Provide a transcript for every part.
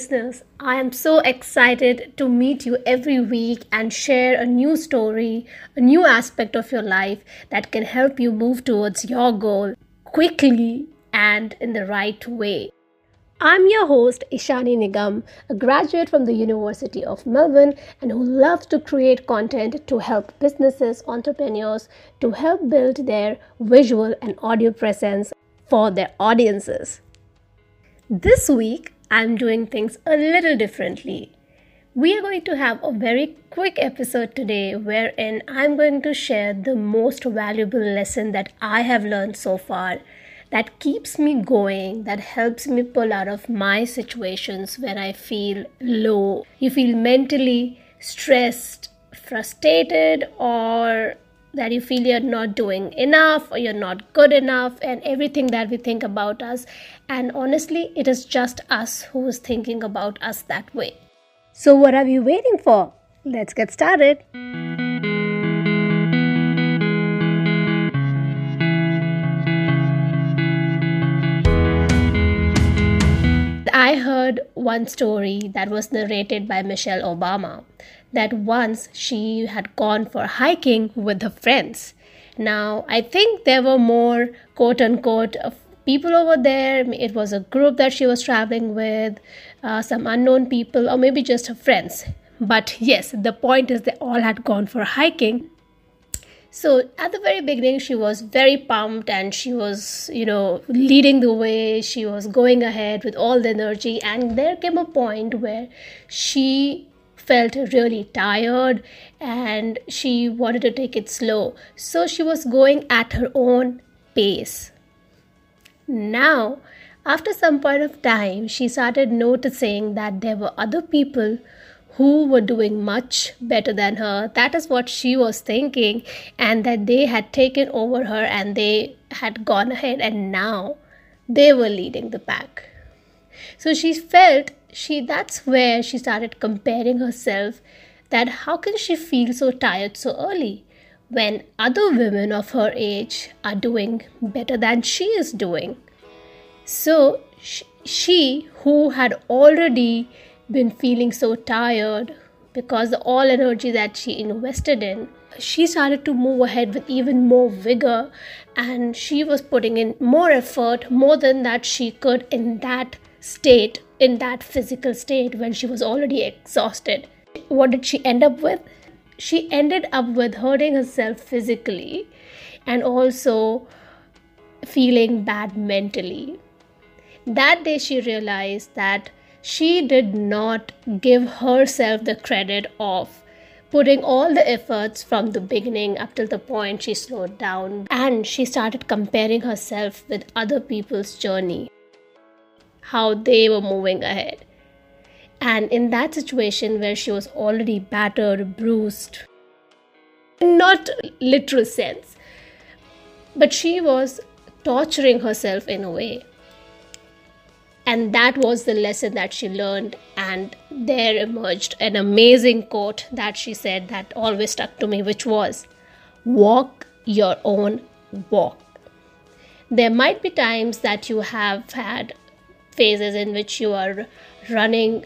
listeners. I am so excited to meet you every week and share a new story, a new aspect of your life that can help you move towards your goal quickly and in the right way. I'm your host, Ishani Nigam, a graduate from the University of Melbourne and who loves to create content to help businesses, entrepreneurs to help build their visual and audio presence for their audiences. This week, I'm doing things a little differently. We are going to have a very quick episode today wherein I'm going to share the most valuable lesson that I have learned so far that keeps me going, that helps me pull out of my situations when I feel low. You feel mentally stressed, frustrated, or that you feel you're not doing enough or you're not good enough and everything that we think about us. And honestly it is just us who is thinking about us that way. So what are we waiting for? Let's get started. I heard one story that was narrated by Michelle Obama that once she had gone for hiking with her friends. Now, I think there were more quote unquote people over there. It was a group that she was traveling with, uh, some unknown people, or maybe just her friends. But yes, the point is they all had gone for hiking. So at the very beginning, she was very pumped and she was, you know, leading the way. She was going ahead with all the energy. And there came a point where she felt really tired and she wanted to take it slow. So she was going at her own pace. Now, after some point of time, she started noticing that there were other people who were doing much better than her. That is what she was thinking, and that they had taken over her and they had gone ahead, and now they were leading the pack. So she felt she that's where she started comparing herself that how can she feel so tired so early when other women of her age are doing better than she is doing? So she who had already been feeling so tired because all energy that she invested in she started to move ahead with even more vigor and she was putting in more effort more than that she could in that state in that physical state when she was already exhausted. What did she end up with? She ended up with hurting herself physically and also feeling bad mentally. That day, she realized that she did not give herself the credit of putting all the efforts from the beginning up till the point she slowed down and she started comparing herself with other people's journey how they were moving ahead. And in that situation where she was already battered, bruised, not literal sense, but she was torturing herself in a way. And that was the lesson that she learned. And there emerged an amazing quote that she said that always stuck to me, which was walk your own walk. There might be times that you have had phases in which you are running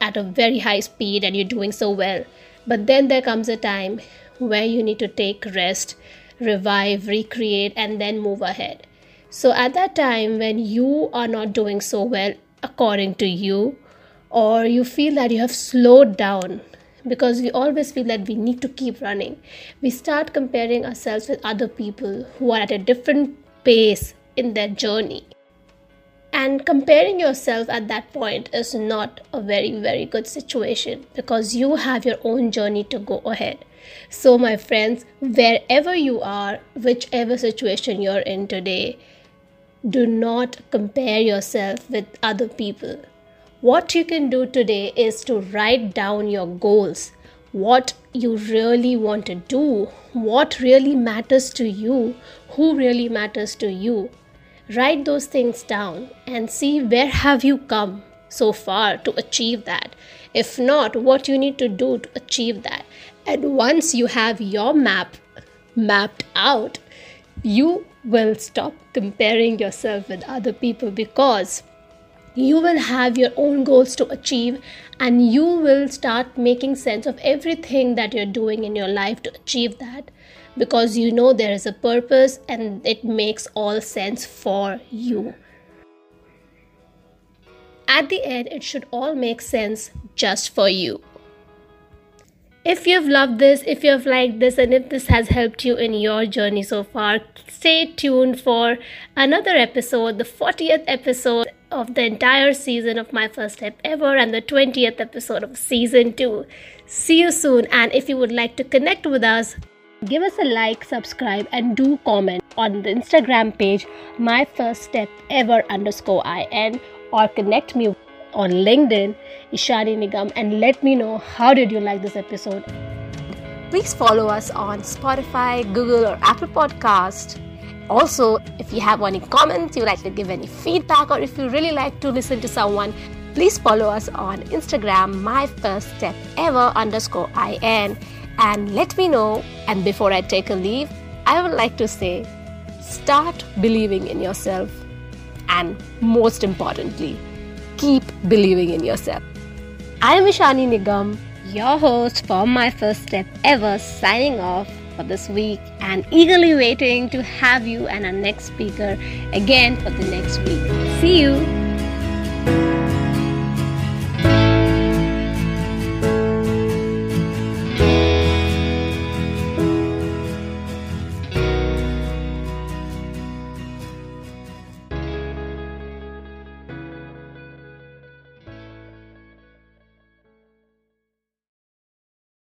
at a very high speed and you're doing so well. But then there comes a time where you need to take rest, revive, recreate, and then move ahead. So at that time, when you are not doing so well according to you, or you feel that you have slowed down, because we always feel that we need to keep running, we start comparing ourselves with other people who are at a different pace in their journey. And comparing yourself at that point is not a very, very good situation because you have your own journey to go ahead. So, my friends, wherever you are, whichever situation you're in today, do not compare yourself with other people. What you can do today is to write down your goals, what you really want to do, what really matters to you, who really matters to you write those things down and see where have you come so far to achieve that. If not what you need to do to achieve that. And once you have your map mapped out you will stop comparing yourself with other people because you will have your own goals to achieve and you will start making sense of everything that you're doing in your life to achieve that because you know there is a purpose and it makes all sense for you. At the end, it should all make sense just for you. If you've loved this, if you've liked this, and if this has helped you in your journey so far, stay tuned for another episode, the 40th episode of the entire season of My First Step Ever, and the 20th episode of season 2. See you soon, and if you would like to connect with us, give us a like, subscribe, and do comment on the Instagram page, My First Step Ever underscore IN, or connect me on LinkedIn, Ishani Nigam, and let me know how did you like this episode. Please follow us on Spotify, Google, or Apple Podcast. Also, if you have any comments, you like to give any feedback, or if you really like to listen to someone, please follow us on Instagram, my first step ever underscore in, and let me know. And before I take a leave, I would like to say start believing in yourself, and most importantly, keep believing in yourself. I am Ishani Nigam, your host for my first step ever, signing off for this week and eagerly waiting to have you and our next speaker again for the next week. See you.